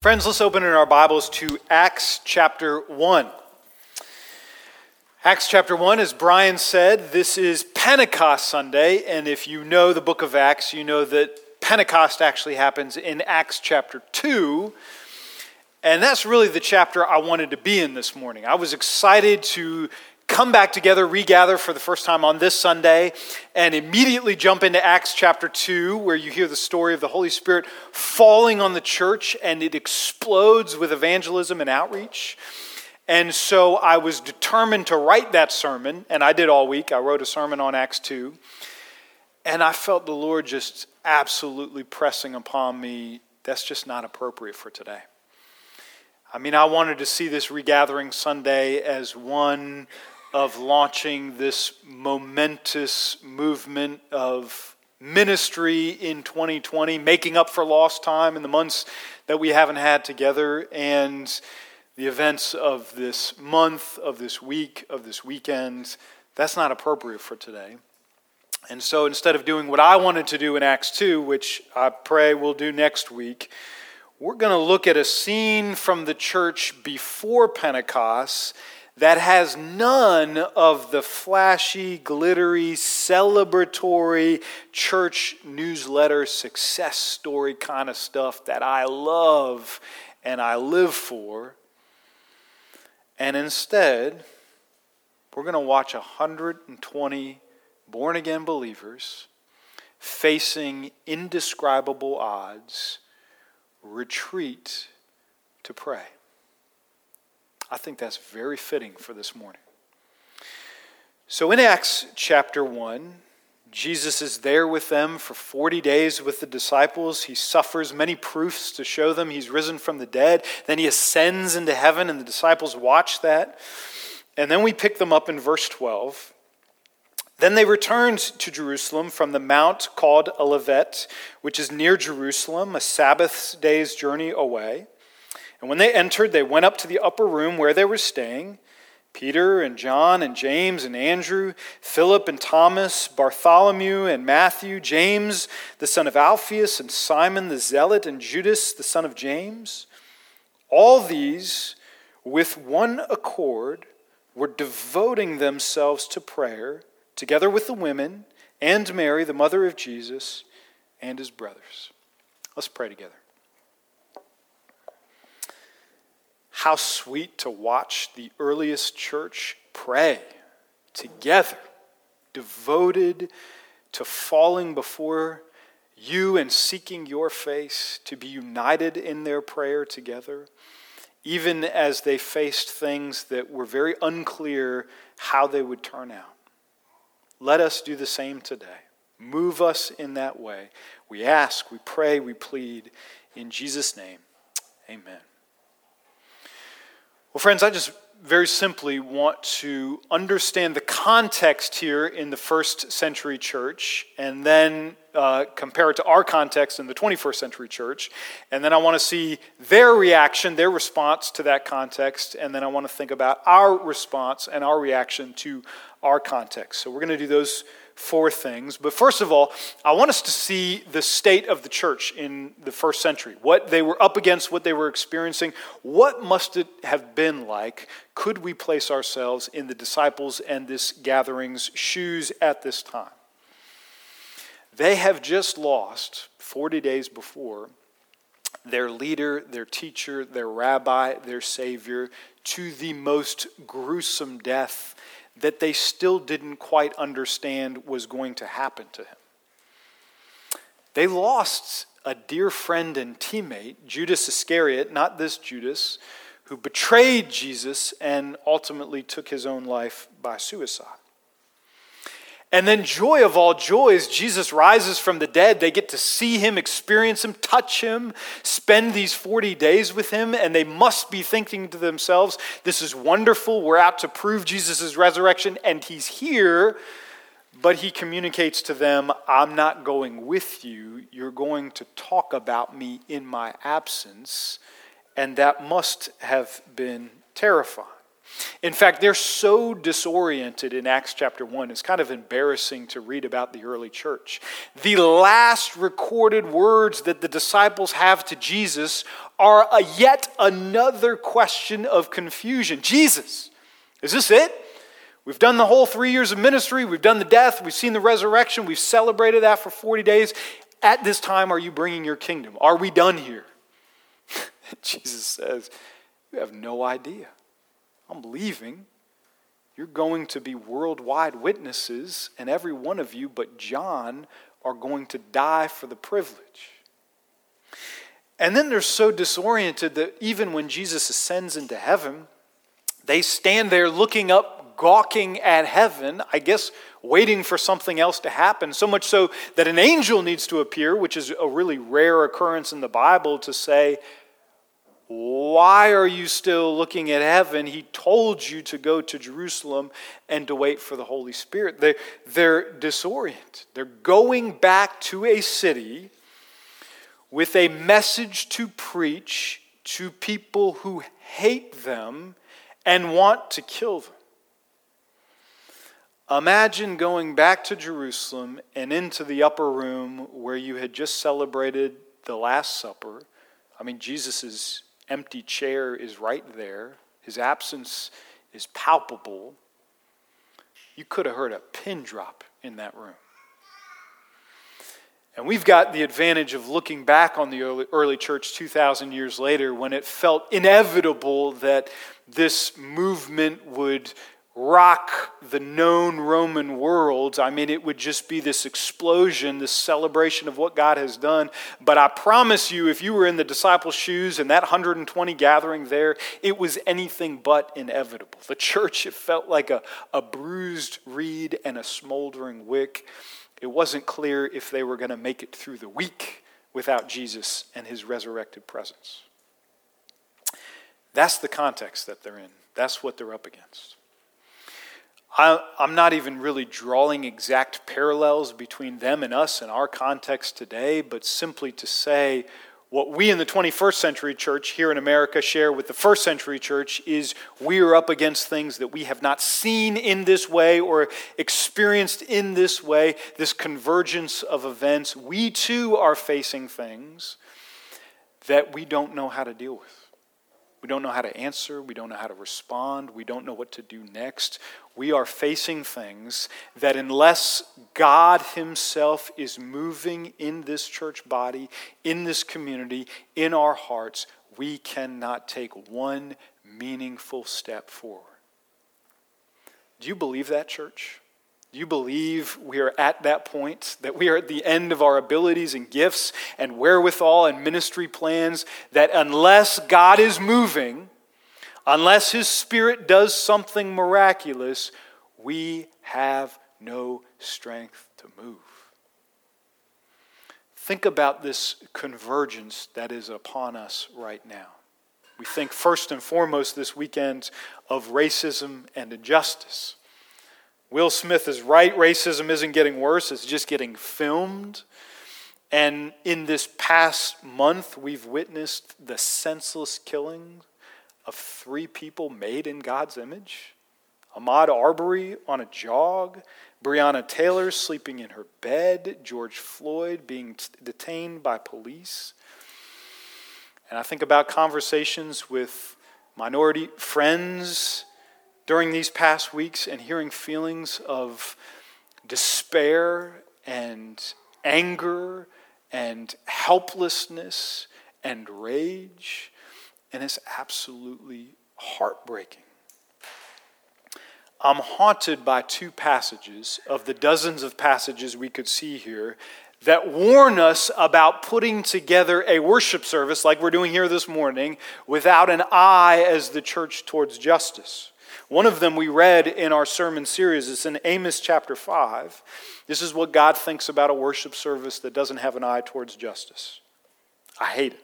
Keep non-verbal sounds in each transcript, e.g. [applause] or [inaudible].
Friends, let's open in our Bibles to Acts chapter 1. Acts chapter 1, as Brian said, this is Pentecost Sunday, and if you know the book of Acts, you know that Pentecost actually happens in Acts chapter 2. And that's really the chapter I wanted to be in this morning. I was excited to come back together, regather for the first time on this Sunday, and immediately jump into Acts chapter 2, where you hear the story of the Holy Spirit falling on the church and it explodes with evangelism and outreach. And so I was determined to write that sermon, and I did all week. I wrote a sermon on Acts 2. And I felt the Lord just absolutely pressing upon me that's just not appropriate for today. I mean, I wanted to see this regathering Sunday as one of launching this momentous movement of ministry in 2020, making up for lost time in the months that we haven't had together, and the events of this month, of this week, of this weekend. That's not appropriate for today. And so instead of doing what I wanted to do in Acts 2, which I pray we'll do next week, we're going to look at a scene from the church before Pentecost that has none of the flashy, glittery, celebratory church newsletter success story kind of stuff that I love and I live for. And instead, we're going to watch 120 born again believers facing indescribable odds retreat to pray. I think that's very fitting for this morning. So in Acts chapter 1, Jesus is there with them for 40 days with the disciples. He suffers many proofs to show them he's risen from the dead. Then he ascends into heaven, and the disciples watch that. And then we pick them up in verse 12. Then they returned to Jerusalem from the mount called Olivet, which is near Jerusalem, a Sabbath day's journey away. And when they entered, they went up to the upper room where they were staying. Peter and John and James and Andrew, Philip and Thomas, Bartholomew and Matthew, James the son of Alphaeus, and Simon the Zealot, and Judas the son of James. All these, with one accord, were devoting themselves to prayer, together with the women and Mary, the mother of Jesus, and his brothers. Let's pray together. How sweet to watch the earliest church pray together, devoted to falling before you and seeking your face, to be united in their prayer together, even as they faced things that were very unclear how they would turn out. Let us do the same today. Move us in that way. We ask, we pray, we plead. In Jesus' name, amen. Well, friends, I just very simply want to understand the context here in the first century church and then uh, compare it to our context in the 21st century church. And then I want to see their reaction, their response to that context. And then I want to think about our response and our reaction to our context. So we're going to do those four things. But first of all, I want us to see the state of the church in the first century, what they were up against, what they were experiencing. What must it have been like? Could we place ourselves in the disciples and this gathering's shoes at this time? They have just lost 40 days before their leader, their teacher, their rabbi, their savior to the most gruesome death that they still didn't quite understand was going to happen to him. They lost a dear friend and teammate, Judas Iscariot, not this Judas, who betrayed Jesus and ultimately took his own life by suicide. And then, joy of all joys, Jesus rises from the dead. They get to see him, experience him, touch him, spend these 40 days with him, and they must be thinking to themselves, This is wonderful. We're out to prove Jesus' resurrection, and he's here. But he communicates to them, I'm not going with you. You're going to talk about me in my absence. And that must have been terrifying. In fact, they're so disoriented in Acts chapter 1, it's kind of embarrassing to read about the early church. The last recorded words that the disciples have to Jesus are a yet another question of confusion. Jesus, is this it? We've done the whole three years of ministry, we've done the death, we've seen the resurrection, we've celebrated that for 40 days. At this time, are you bringing your kingdom? Are we done here? [laughs] Jesus says, You have no idea. I'm leaving. You're going to be worldwide witnesses, and every one of you but John are going to die for the privilege. And then they're so disoriented that even when Jesus ascends into heaven, they stand there looking up, gawking at heaven, I guess waiting for something else to happen. So much so that an angel needs to appear, which is a really rare occurrence in the Bible, to say, why are you still looking at heaven? He told you to go to Jerusalem and to wait for the Holy Spirit. They're, they're disoriented. They're going back to a city with a message to preach to people who hate them and want to kill them. Imagine going back to Jerusalem and into the upper room where you had just celebrated the Last Supper. I mean, Jesus is empty chair is right there, his absence is palpable. You could have heard a pin drop in that room. And we've got the advantage of looking back on the early, early, church 2,000 years later when it felt inevitable that this movement would rock the known Roman world. I mean, it would just be this explosion, this celebration of what God has done. But I promise you, if you were in the disciples' shoes and that 120 gathering there, it was anything but inevitable. The church, it felt like a, a bruised reed and a smoldering wick. It wasn't clear if they were going to make it through the week without Jesus and his resurrected presence. That's the context that they're in. That's what they're up against. I, am not even really drawing exact parallels between them and us in our context today, but simply to say what we in the 21st century church here in America share with the first century church is we are up against things that we have not seen in this way or experienced in this way, this convergence of events. We too are facing things that we don't know how to deal with. We don't know how to answer. We don't know how to respond. We don't know what to do next. We are facing things that, unless God Himself is moving in this church body, in this community, in our hearts, we cannot take one meaningful step forward. Do you believe that, church? Do you believe we are at that point, that we are at the end of our abilities and gifts and wherewithal and ministry plans, that unless God is moving, unless His Spirit does something miraculous, we have no strength to move? Think about this convergence that is upon us right now. We think first and foremost this weekend of racism and injustice. Will Smith is right. Racism isn't getting worse, it's just getting filmed. And in this past month, we've witnessed the senseless killing of three people made in God's image Ahmaud Arbery on a jog, Breonna Taylor sleeping in her bed, George Floyd being t- detained by police. And I think about conversations with minority friends during these past weeks and hearing feelings of despair and anger and helplessness and rage, and it's absolutely heartbreaking. I'm haunted by two passages of the dozens of passages we could see here that warn us about putting together a worship service like we're doing here this morning without an eye as the church towards justice. One of them we read in our sermon series. It's in Amos chapter 5. This is what God thinks about a worship service that doesn't have an eye towards justice. I hate it.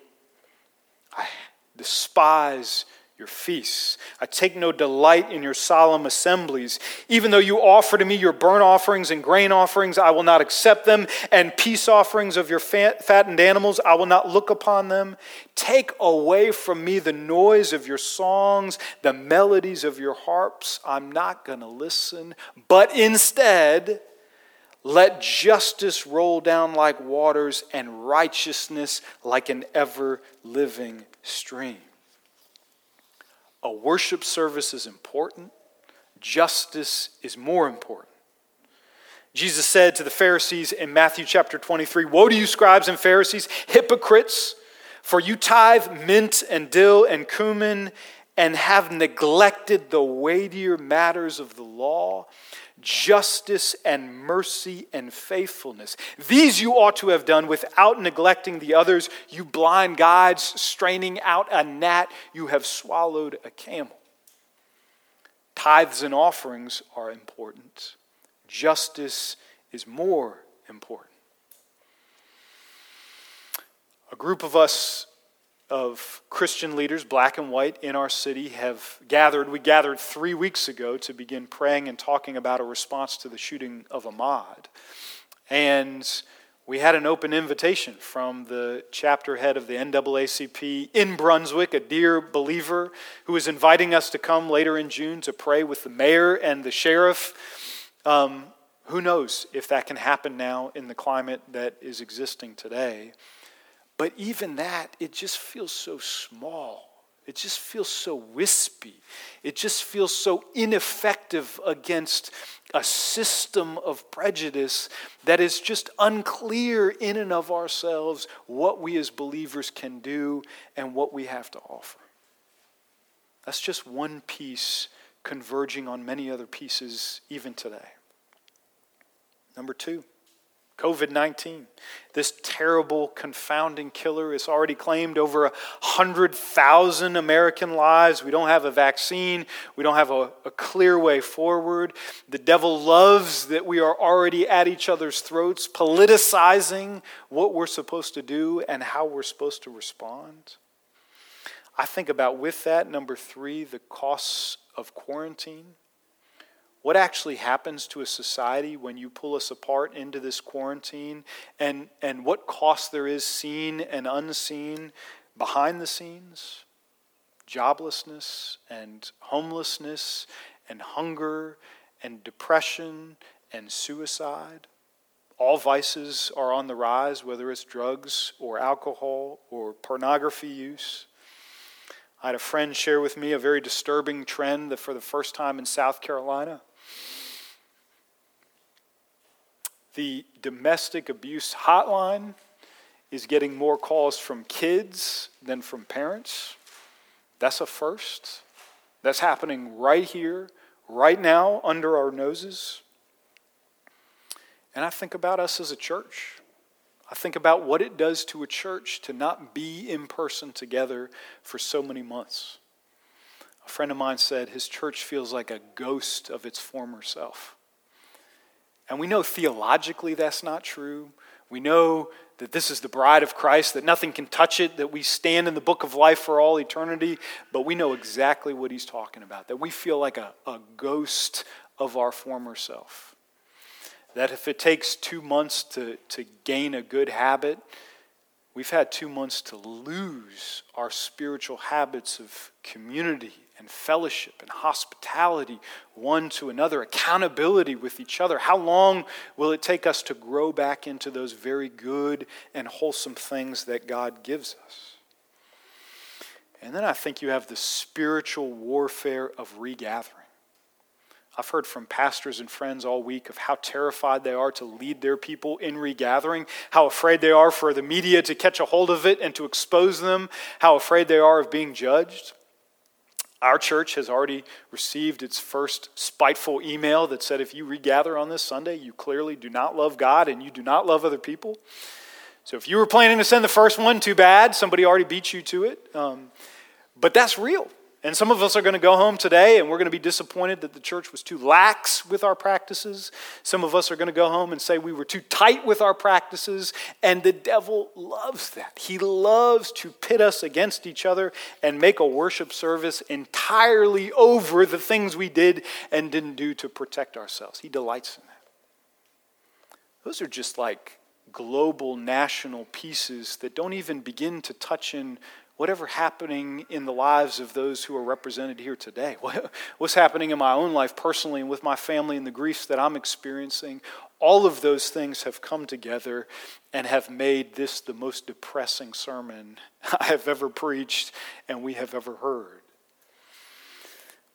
I despise your feasts. I take no delight in your solemn assemblies. Even though you offer to me your burnt offerings and grain offerings, I will not accept them, and peace offerings of your fattened animals, I will not look upon them. Take away from me the noise of your songs, the melodies of your harps. I'm not going to listen, but instead, let justice roll down like waters and righteousness like an ever living stream. A worship service is important, justice is more important. Jesus said to the Pharisees in Matthew chapter 23 Woe to you, scribes and Pharisees, hypocrites, for you tithe mint and dill and cumin and have neglected the weightier matters of the law justice and mercy and faithfulness. These you ought to have done without neglecting the others. You blind guides, straining out a gnat, you have swallowed a camel. Tithes and offerings are important, justice is more important. A group of us of Christian leaders, black and white, in our city have gathered. We gathered three weeks ago to begin praying and talking about a response to the shooting of Ahmaud. And we had an open invitation from the chapter head of the NAACP in Brunswick, a dear believer who is inviting us to come later in June to pray with the mayor and the sheriff. Um, who knows if that can happen now in the climate that is existing today? But even that, it just feels so small. It just feels so wispy. It just feels so ineffective against a system of prejudice that is just unclear in and of ourselves what we as believers can do and what we have to offer. That's just one piece converging on many other pieces even today. Number two, COVID 19. This terrible, confounding killer has already claimed over 100,000 American lives. We don't have a vaccine, we don't have a, a, clear way forward. The devil loves that we are already at each other's throats, politicizing what we're supposed to do and how we're supposed to respond. I think about with that, number three, the costs of quarantine what actually happens to a society when you pull us apart into this quarantine and, and what cost there is seen and unseen behind the scenes? Joblessness and homelessness and hunger and depression and suicide. All vices are on the rise whether it's drugs or alcohol or pornography use. I had a friend share with me a very disturbing trend that for the first time in South Carolina, The domestic abuse hotline is getting more calls from kids than from parents. That's a first. That's happening right here, right now, under our noses. And I think about us as a church. I think about what it does to a church to not be in person together for so many months. A friend of mine said his church feels like a ghost of its former self. And we know theologically that's not true. We know that this is the bride of Christ, that nothing can touch it, that we stand in the book of life for all eternity, but we know exactly what he's talking about, that we feel like a, a ghost of our former self. That if it takes two months to, to gain a good habit, we've had two months to lose our spiritual habits of community and fellowship and hospitality one to another, accountability with each other. How long will it take us to grow back into those very good and wholesome things that God gives us? And then I think you have the spiritual warfare of regathering. I've heard from pastors and friends all week of how terrified they are to lead their people in regathering, how afraid they are for the media to catch a hold of it and to expose them, how afraid they are of being judged. Our church has already received its first spiteful email that said if you regather on this Sunday, you clearly do not love God and you do not love other people. So if you were planning to send the first one, too bad. Somebody already beat you to it. Um, but that's real. And some of us are going to go home today and we're going to be disappointed that the church was too lax with our practices. Some of us are going to go home and say we were too tight with our practices. And the devil loves that. He loves to pit us against each other and make a worship service entirely over the things we did and didn't do to protect ourselves. He delights in that. Those are just like global national pieces that don't even begin to touch in whatever happening in the lives of those who are represented here today. [laughs] What's happening in my own life personally and with my family and the griefs that I'm experiencing. All of those things have come together and have made this the most depressing sermon [laughs] I have ever preached and we have ever heard.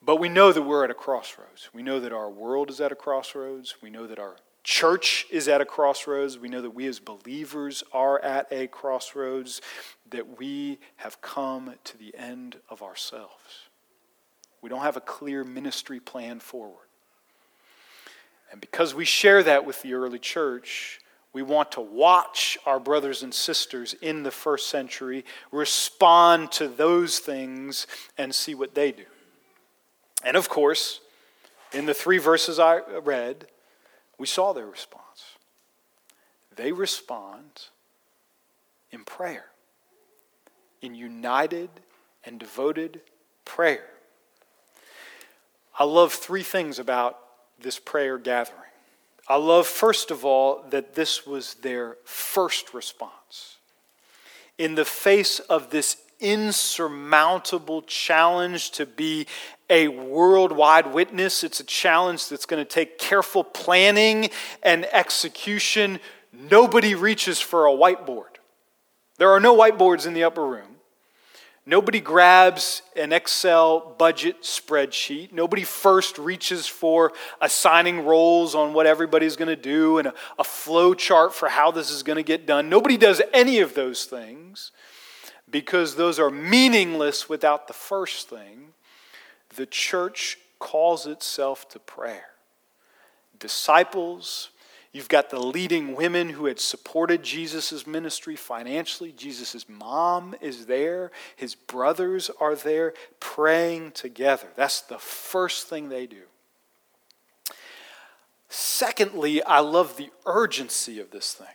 But we know that we're at a crossroads. We know that our world is at a crossroads. We know that our church is at a crossroads. We know that we as believers are at a crossroads, that we have come to the end of ourselves. We don't have a clear ministry plan forward. And because we share that with the early church, we want to watch our brothers and sisters in the first century respond to those things and see what they do. And of course, in the three verses I read, we saw their response. They respond in prayer, in united and devoted prayer. I love three things about this prayer gathering. I love, first of all, that this was their first response. In the face of this insurmountable challenge to be a worldwide witness. It's a challenge that's going to take careful planning and execution. Nobody reaches for a whiteboard. There are no whiteboards in the upper room. Nobody grabs an Excel budget spreadsheet. Nobody first reaches for assigning roles on what everybody's going to do and a, a flow chart for how this is going to get done. Nobody does any of those things because those are meaningless without the first thing. The church calls itself to prayer. Disciples, You've got the leading women who had supported Jesus' ministry financially. Jesus' mom is there, his brothers are there praying together. That's the first thing they do. Secondly, I love the urgency of this thing.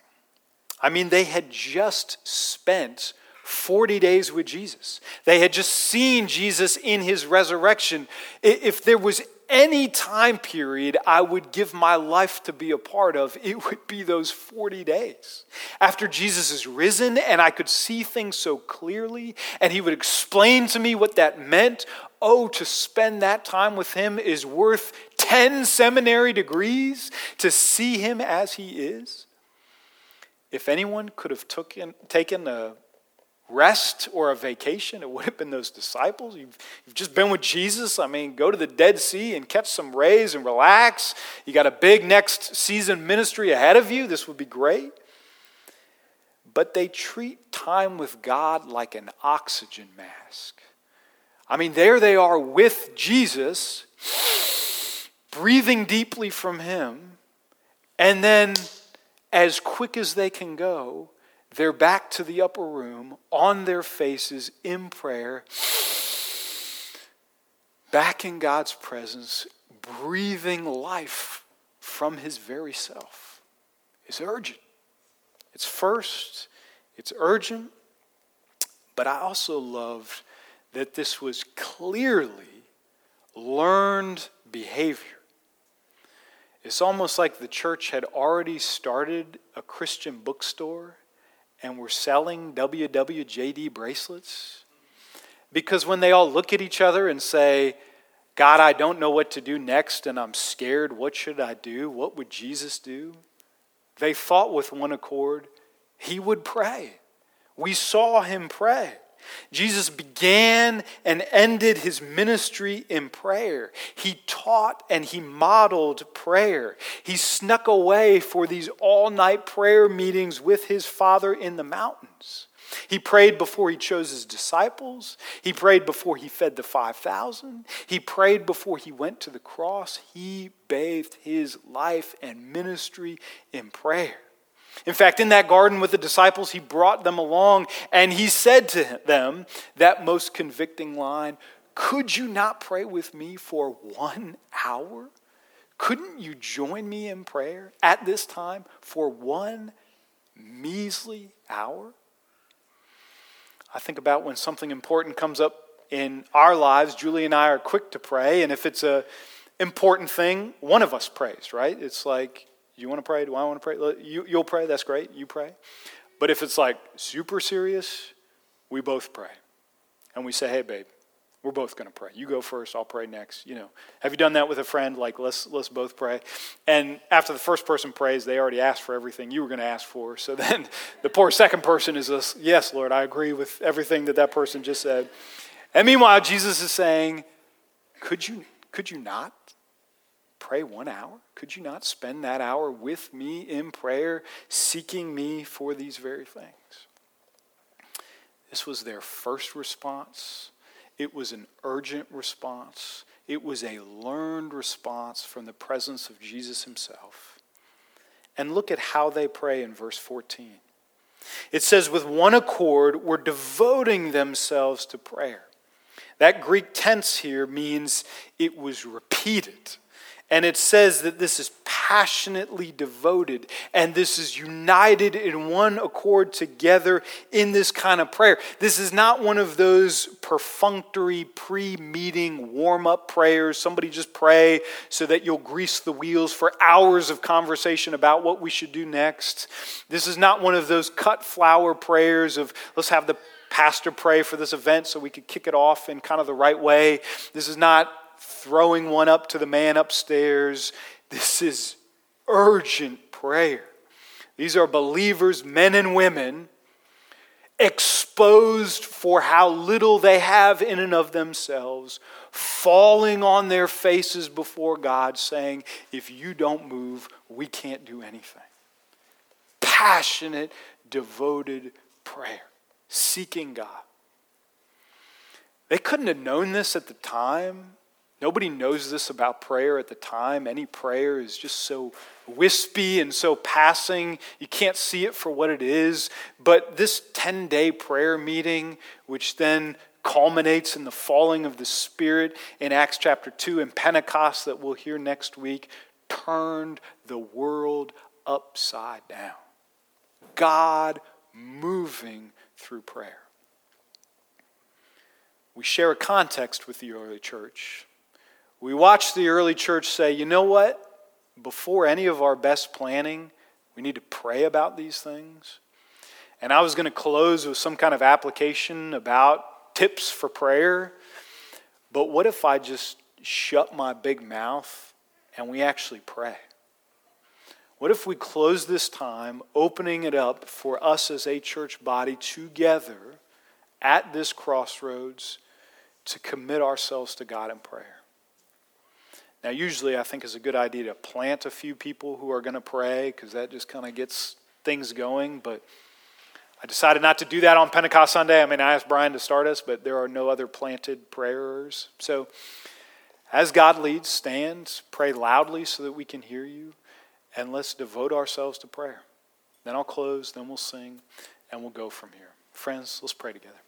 I mean, they had just spent 40 days with Jesus. They had just seen Jesus in his resurrection. If there was any time period I would give my life to be a part of, it would be those 40 days. After Jesus is risen and I could see things so clearly, and he would explain to me what that meant. Oh, to spend that time with him is worth 10 seminary degrees to see him as he is. If anyone could have taken a rest or a vacation, it would have been those disciples. You've, you've, just been with Jesus. I mean, go to the Dead Sea and catch some rays and relax. You got a big next season ministry ahead of you. This would be great. But they treat time with God like an oxygen mask. I mean, there they are with Jesus, breathing deeply from Him, and then as quick as they can go, they're back to the upper room on their faces in prayer, back in God's presence, breathing life from His very self. It's urgent. It's first, it's urgent, but I also loved that this was clearly learned behavior. It's almost like the church had already started a Christian bookstore and we're selling WWJD bracelets? Because when they all look at each other and say, God, I don't know what to do next and I'm scared, what should I do? What would Jesus do? They thought with one accord, he would pray. We saw him pray. Jesus began and ended his ministry in prayer. He taught and he modeled prayer. He snuck away for these all night prayer meetings with his Father in the mountains. He prayed before he chose his disciples. He prayed before he fed the 5,000. He prayed before he went to the cross. He bathed his life and ministry in prayer. In fact, in that garden with the disciples, he brought them along and he said to them that most convicting line Could you not pray with me for one hour? Couldn't you join me in prayer at this time for one measly hour? I think about when something important comes up in our lives, Julie and I are quick to pray, and if it's a important thing, one of us prays, right? It's like, you want to pray? Do I want to pray? You, you'll pray, that's great, you pray. But if it's like super serious, we both pray. And we say, hey, babe, we're both going to pray. You go first, I'll pray next. You know, have you done that with a friend? Like, let's let's both pray. And after the first person prays, they already asked for everything you were going to ask for. So [laughs] then the poor second person is this, yes, Lord, I agree with everything that that person just said. And meanwhile, Jesus is saying, could you could you not pray one hour? Could you not spend that hour with me in prayer, seeking me for these very things? This was their first response it was an urgent response, it was a learned response from the presence of Jesus himself. And look at how they pray in verse 14. It says, with one accord, we're devoting themselves to prayer. That Greek tense here means it was repeated. And it says that this is passionately devoted and this is united in one accord together in this kind of prayer. This is not one of those perfunctory pre meeting warm up prayers. Somebody just pray so that you'll grease the wheels for hours of conversation about what we should do next. This is not one of those cut flower prayers of let's have the pastor pray for this event so we could kick it off in kind of the right way. This is throwing one up to the man upstairs. This is urgent prayer. These are believers, men and women, exposed for how little they have in and of themselves, falling on their faces before God, saying, If you don't move, we can't do anything. Passionate, devoted prayer, seeking God. They couldn't have known this at the time. Nobody knows this about prayer at the time. Any prayer is just so wispy and so passing. You can't see it for what it is. But this 10 day prayer meeting, which then culminates in the falling of the Spirit in Acts chapter 2 and Pentecost that we'll hear next week, turned the world upside down. God moving through prayer. We share a context with the early church. We watch the early church say, you know what? Before any of our best planning, we need to pray about these things. And I was going to close with some kind of application about tips for prayer. But what if I just shut my big mouth and we actually pray? What if we close this time, opening it up for us as a church body together at this crossroads to commit ourselves to God in prayer? Now, usually I think it's a good idea to plant a few people who are going to pray because that just kind of gets things going. But I decided not to do that on Pentecost Sunday. I mean, I asked Brian to start us, but there are no other planted prayers. So, as God leads, stand, pray loudly so that we can hear you, and let's devote ourselves to prayer. Then I'll close, then we'll sing, and we'll go from here. Friends, let's pray together.